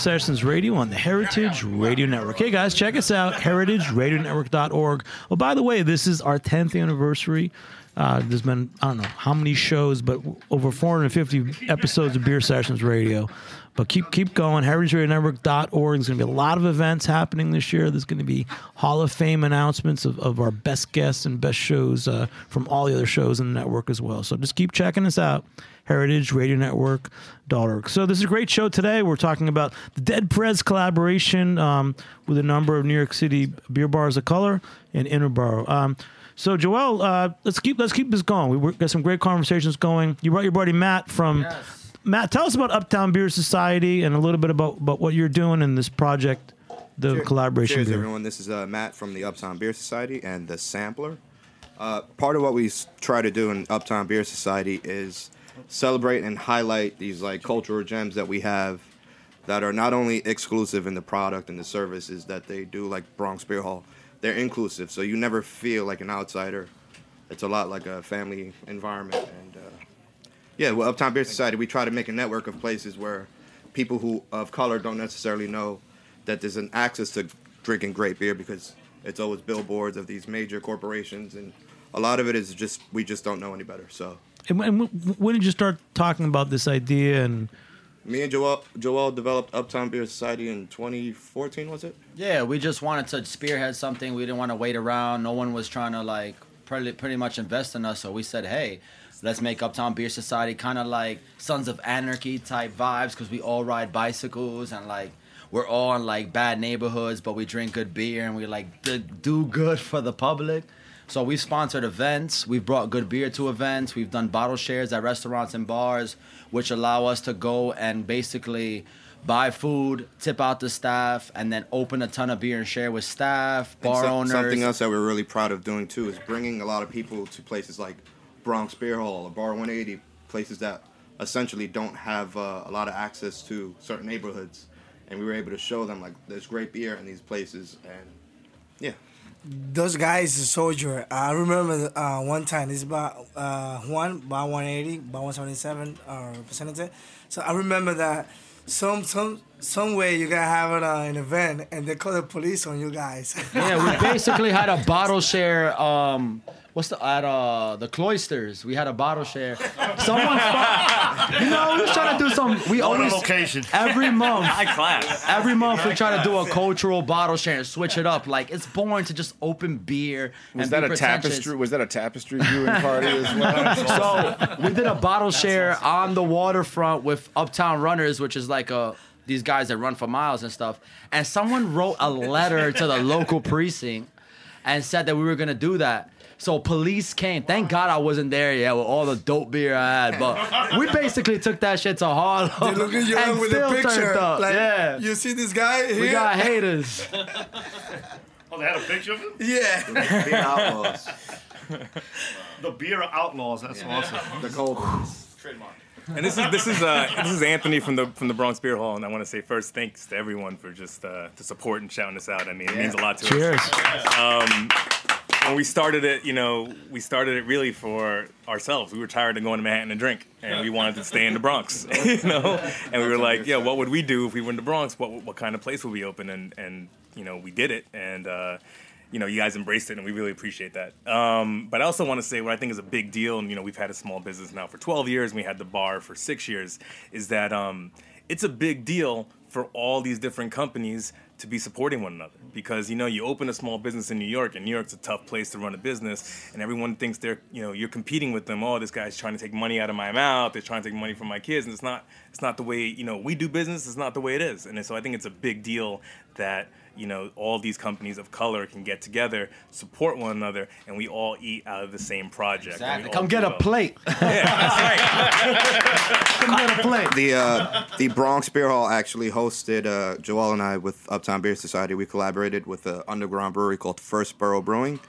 Sessions Radio on the Heritage Radio Network. Hey, guys, check us out, heritageradionetwork.org. Oh, by the way, this is our 10th anniversary. Uh, there's been, I don't know how many shows, but over 450 episodes of Beer Sessions Radio. But keep keep going. HeritageRadioNetwork.org. There's going to be a lot of events happening this year. There's going to be Hall of Fame announcements of, of our best guests and best shows uh, from all the other shows in the network as well. So just keep checking us out. HeritageRadioNetwork.org. So this is a great show today. We're talking about the Dead Prez collaboration um, with a number of New York City beer bars of color in Interboro. Um, so Joel, uh, let's keep let's keep this going. We got some great conversations going. You brought your buddy Matt from. Matt, tell us about Uptown Beer Society and a little bit about, about what you're doing in this project, the
Cheers.
collaboration.
Cheers,
beer.
everyone. This is uh, Matt from the Uptown Beer Society and the Sampler. Uh, part of what we try to do in Uptown Beer Society is celebrate and highlight these like cultural gems that we have that are not only exclusive in the product and the services that they do, like Bronx Beer Hall. They're inclusive, so you never feel like an outsider. It's a lot like a family environment, and uh, yeah, well, Uptown Beer Society, we try to make a network of places where people who of color don't necessarily know that there's an access to drinking great beer because it's always billboards of these major corporations, and a lot of it is just we just don't know any better. So
And when, when did you start talking about this idea? And
me and Joel Joel developed Uptown Beer Society in 2014, was it?
Yeah, we just wanted to spearhead something. We didn't want to wait around. No one was trying to like pretty, pretty much invest in us. So we said, hey, let's make Uptown Beer Society kind of like Sons of Anarchy type vibes because we all ride bicycles and like we're all in like bad neighborhoods, but we drink good beer and we like d- do good for the public. So we've sponsored events. We've brought good beer to events. We've done bottle shares at restaurants and bars, which allow us to go and basically buy food, tip out the staff, and then open a ton of beer and share with staff, bar
so-
owners.
Something else that we're really proud of doing too is bringing a lot of people to places like Bronx Beer Hall or Bar 180, places that essentially don't have uh, a lot of access to certain neighborhoods, and we were able to show them like there's great beer in these places, and yeah.
Those guys, a soldier. I remember uh, one time. It's about uh, Juan, about 180, about 177 uh, representative. So I remember that some some some way you gotta have it, uh, an event, and they call the police on you guys.
yeah, we basically had a bottle share. Um, what's the at uh the cloisters? We had a bottle share. Someone, fu- you know, we was trying to do some. We
On a
always
location.
every month.
High class.
Every month we try to do a cultural bottle share and switch it up. Like it's boring to just open beer.
Was
and
that
be
a
pretentious.
tapestry? Was that a tapestry viewing party as well?
So we did a bottle share on the waterfront with Uptown Runners, which is like a these guys that run for miles and stuff. And someone wrote a letter to the local precinct and said that we were gonna do that. So police came. Thank God I wasn't there yet with all the dope beer I had. But we basically took that shit to Harlem.
they look at you
and
with a
still
picture.
turned up.
Like,
yeah.
You see this guy here?
We got haters.
Oh, they had a picture of him?
Yeah.
Beer outlaws.
The beer outlaws. That's awesome.
The cold ones.
Trademark.
And this is this is uh, this is Anthony from the from the Bronx Beer Hall, and I want to say first thanks to everyone for just uh, the support and shouting us out. I mean, it means a lot to
Cheers.
us. Um, when we started it, you know, we started it really for ourselves. We were tired of going to Manhattan and drink, and we wanted to stay in the Bronx, you know. And we were like, yeah, what would we do if we were in the Bronx? What what kind of place would we open? And and you know, we did it, and. Uh, you know, you guys embraced it, and we really appreciate that. Um, but I also want to say what I think is a big deal, and you know, we've had a small business now for 12 years, and we had the bar for six years. Is that um, it's a big deal for all these different companies to be supporting one another. Because you know you open a small business in New York and New York's a tough place to run a business and everyone thinks they're you know you're competing with them. Oh this guy's trying to take money out of my mouth. They're trying to take money from my kids. And it's not it's not the way you know we do business. It's not the way it is. And so I think it's a big deal that you know all these companies of color can get together support one another and we all eat out of the same project and we
Come get
do
a
well.
plate. Come get a plate.
The uh, the Bronx Beer Hall actually hosted uh, Joel and I with Uptown Beer Society. We collaborated with an underground brewery called First Borough Brewing.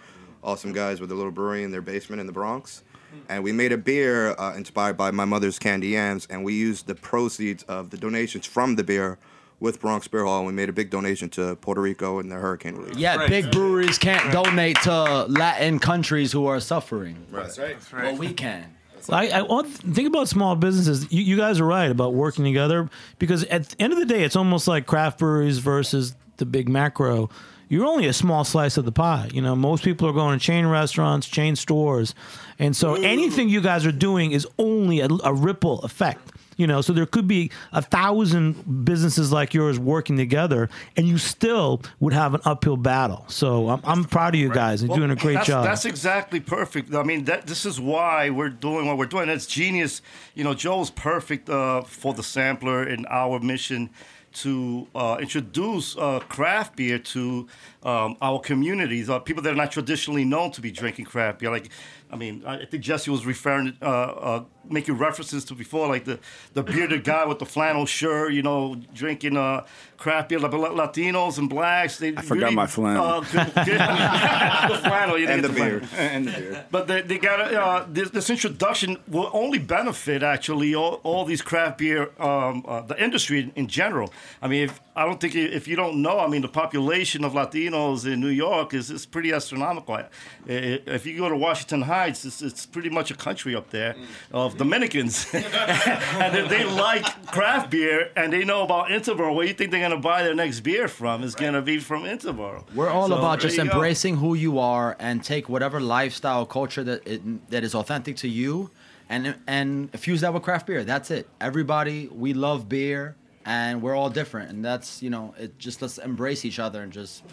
Awesome guys with a little brewery in their basement in the Bronx. And we made a beer uh, inspired by my mother's candy yams, and we used the proceeds of the donations from the beer with Bronx Beer Hall, and we made a big donation to Puerto Rico and the hurricane relief.
Yeah, big breweries can't donate to Latin countries who are suffering. Right.
That's
right.
Well, we can.
I, I think about small businesses. You, you guys are right about working together because at the end of the day, it's almost like craft breweries versus the big macro. You're only a small slice of the pie. You know, most people are going to chain restaurants, chain stores, and so anything you guys are doing is only a, a ripple effect. You know, so there could be a thousand businesses like yours working together, and you still would have an uphill battle. So I'm, I'm proud of you guys. You're
Well,
doing a great
that's,
job.
That's exactly perfect. I mean, that this is why we're doing what we're doing. It's genius. You know, Joe's perfect uh, for the sampler and our mission to uh, introduce uh, craft beer to um, our communities, uh, people that are not traditionally known to be drinking craft beer. Like, I mean, I think Jesse was referring, uh, uh, making references to before, like the, the bearded guy with the flannel shirt, you know, drinking uh, craft beer. Latinos and blacks, they
I forgot my flannel.
Uh, the flannel, you didn't
And the
flannel.
beard. And the beard.
But they, they got uh, this, this introduction will only benefit actually all, all these craft beer, um, uh, the industry in, in general. I mean, if, I don't think if you don't know, I mean, the population of Latinos in New York is, is pretty astronomical. If you go to Washington Heights, it's, it's pretty much a country up there of Dominicans, and they, they like craft beer and they know about Interboro. Where you think they're gonna buy their next beer from is gonna be from Interboro.
We're all
So,
about just
you go.
embracing who you are and take whatever lifestyle culture that it, that is authentic to you, and and fuse that with craft beer. That's it. Everybody, we love beer, and we're all different, and that's you know, it just let's embrace each other and just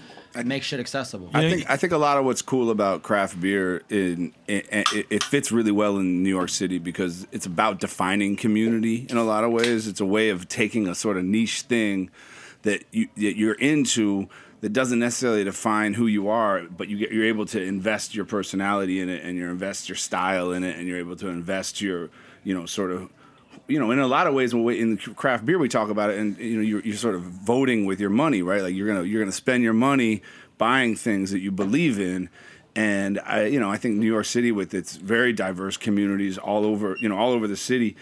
make shit accessible.
I think I think a lot of what's cool about craft beer in it, it, it fits really well in New York City because it's about defining community in a lot of ways. It's a way of taking a sort of niche thing that you that you're into that doesn't necessarily define who you are, but you get you're able to invest your personality in it and you invest your style in it and you're able to invest your you know sort of you know, in a lot of ways, in craft beer, we talk about it, and you know, you're, you're sort of voting with your money, right? Like you're gonna you're gonna spend your money buying things that you believe in, and I, you know, I think New York City, with its very diverse communities all over, you know, all over the city,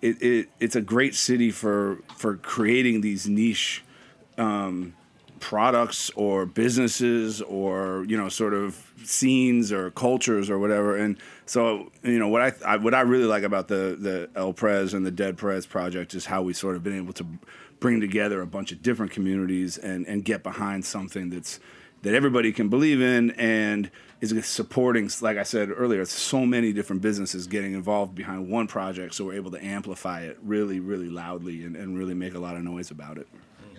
it, it it's a great city for for creating these niche. Um, products or businesses or you know sort of scenes or cultures or whatever. And so you know what I, I what I really like about the the El Prez and the Dead Prez project is how we sort of been able to bring together a bunch of different communities and and get behind something that's that everybody can believe in and is supporting like I said earlier so many different businesses getting involved behind one project. So we're able to amplify it really really loudly and, and really make a lot of noise about it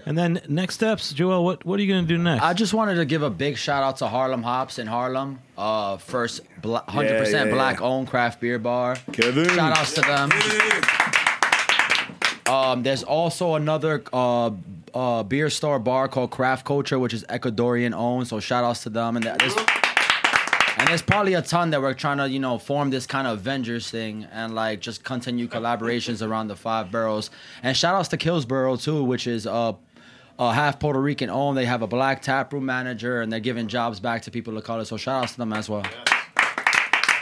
and then next steps, Joel. What what are you going to do next?
I just wanted to give a big shout out to Harlem Hops in Harlem. Uh, first bla- 100%
Yeah, yeah, yeah.
black owned craft beer bar.
Kevin.
Shout outs to them. Um, there's also another uh, uh, beer store bar called Craft Culture, which is Ecuadorian owned. So shout outs to them. And there's, and there's probably a ton that we're trying to, you know, form this kind of Avengers thing and like just continue collaborations around the five boroughs. And shout outs to Kills Boro too, which is uh, uh, half Puerto Rican owned. They have a black taproom manager and they're giving jobs back to people of color. So shout outs to them as well.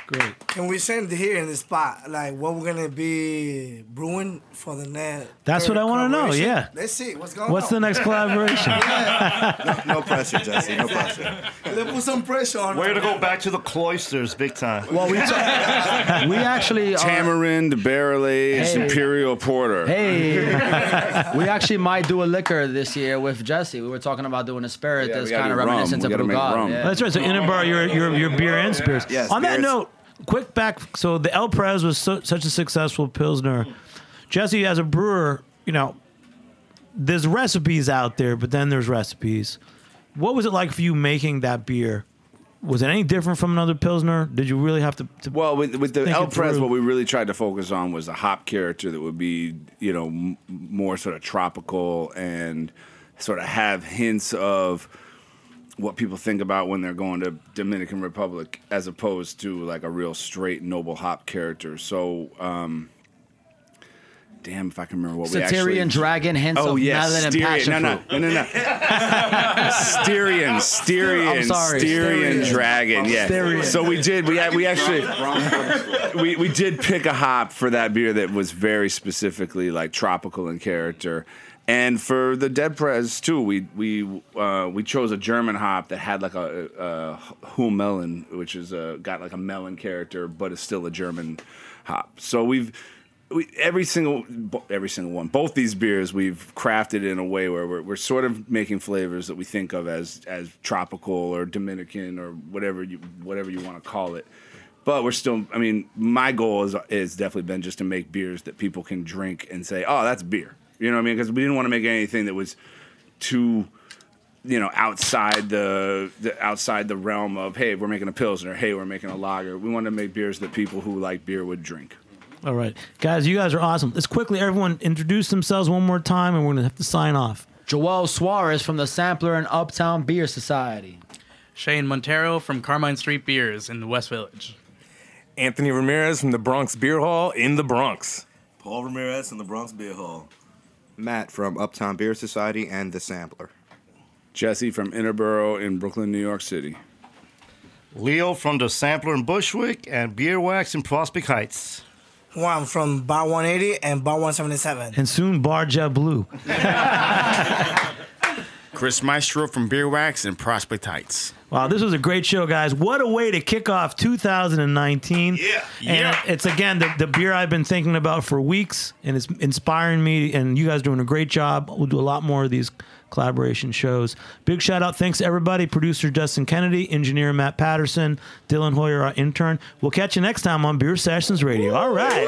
Great.
Can we send here in the spot like what we're gonna be brewing for the next?
That's what I want to know. Yeah.
Let's see what's going on?
What's the next collaboration?
no, no pressure, Jesse. No pressure.
Let's put some pressure on.
Way to go back to the cloisters, big time.
Well, we we actually are,
Tamarind, barrel aged,
Hey.
imperial porter.
Hey, we actually might do a liquor this year with Jesse. We were talking about doing a spirit
Yeah, we
kind of reminiscent of
gotta make
Brugada.
rum.
Yeah.
That's right. So Innenbar, your your your beer and spirits.
Yes,
On that note, quick back. So the El Prez was so, such a successful pilsner. Jesse, as a brewer, you know, there's recipes out there, but then there's recipes. What was it like for you making that beer? Was it any different from another pilsner? Did you really have to? to
Well, with, with the El
through?
what we really tried to focus on was the hop character that would be, you know, m- more sort of tropical and sort of have hints of what people think about when they're going to Dominican Republic, as opposed to like a real straight noble hop character. So, um, damn, if I can remember what we actually.
Styrian dragon hints
Oh
of
yes,
melon and passion
No, no,
fruit.
no, no, no. Styrian, Styrian,
I'm sorry,
Styrian
Styrian.
dragon. Yeah.
Styrian.
So we did. We we actually we we did pick a hop for that beer that was very specifically like tropical in character. And for the Dead Prez too, we we uh, we chose a German hop that had like a, a Huell Melon, which is a, got like a melon character, but is still a German hop. So we've we, every single every single one, both these beers, we've crafted in a way where we're, we're sort of making flavors that we think of as as tropical or Dominican or whatever you whatever you want to call it. But we're still. I mean, my goal is is definitely been just to make beers that people can drink and say, "Oh, that's beer." You know what I mean? Because we didn't want to make anything that was too you know outside the, the outside the realm of hey we're making a pilsner hey we're making a lager we wanted to make beers that people who like beer would drink
All right, guys, you guys are awesome. Let's quickly everyone introduce themselves one more time, and we're gonna have to sign off.
Joel Suarez from the Sampler and Uptown Beer Society.
Shane Monteiro from Carmine Street Beers in the West Village.
Anthony Ramirez from the Bronx Beer Hall in the Bronx.
Paul Ramirez in the Bronx Beer Hall.
Matt from Uptown Beer Society and The Sampler.
jesse from interboro in brooklyn new york city
Leo from the Sampler in Bushwick and BierWax in Prospect Heights.
Juan from Bar 180 and Bar 177.
And soon Bar Jet Blue.
Chris Maestro from BierWax in Prospect Heights.
Wow, this was a great show, guys. What a way to kick off 2019. Yeah. And
Yeah.
it's again the, the beer I've been thinking about for weeks, and it's inspiring me. And you guys doing a great job. We'll do a lot more of these collaboration shows. Big shout out. Thanks everybody. Producer Justin Kennedy, engineer Matt Patterson, Dylan Hoyer, our intern. We'll catch you next time on Beer Sessions Radio. All right.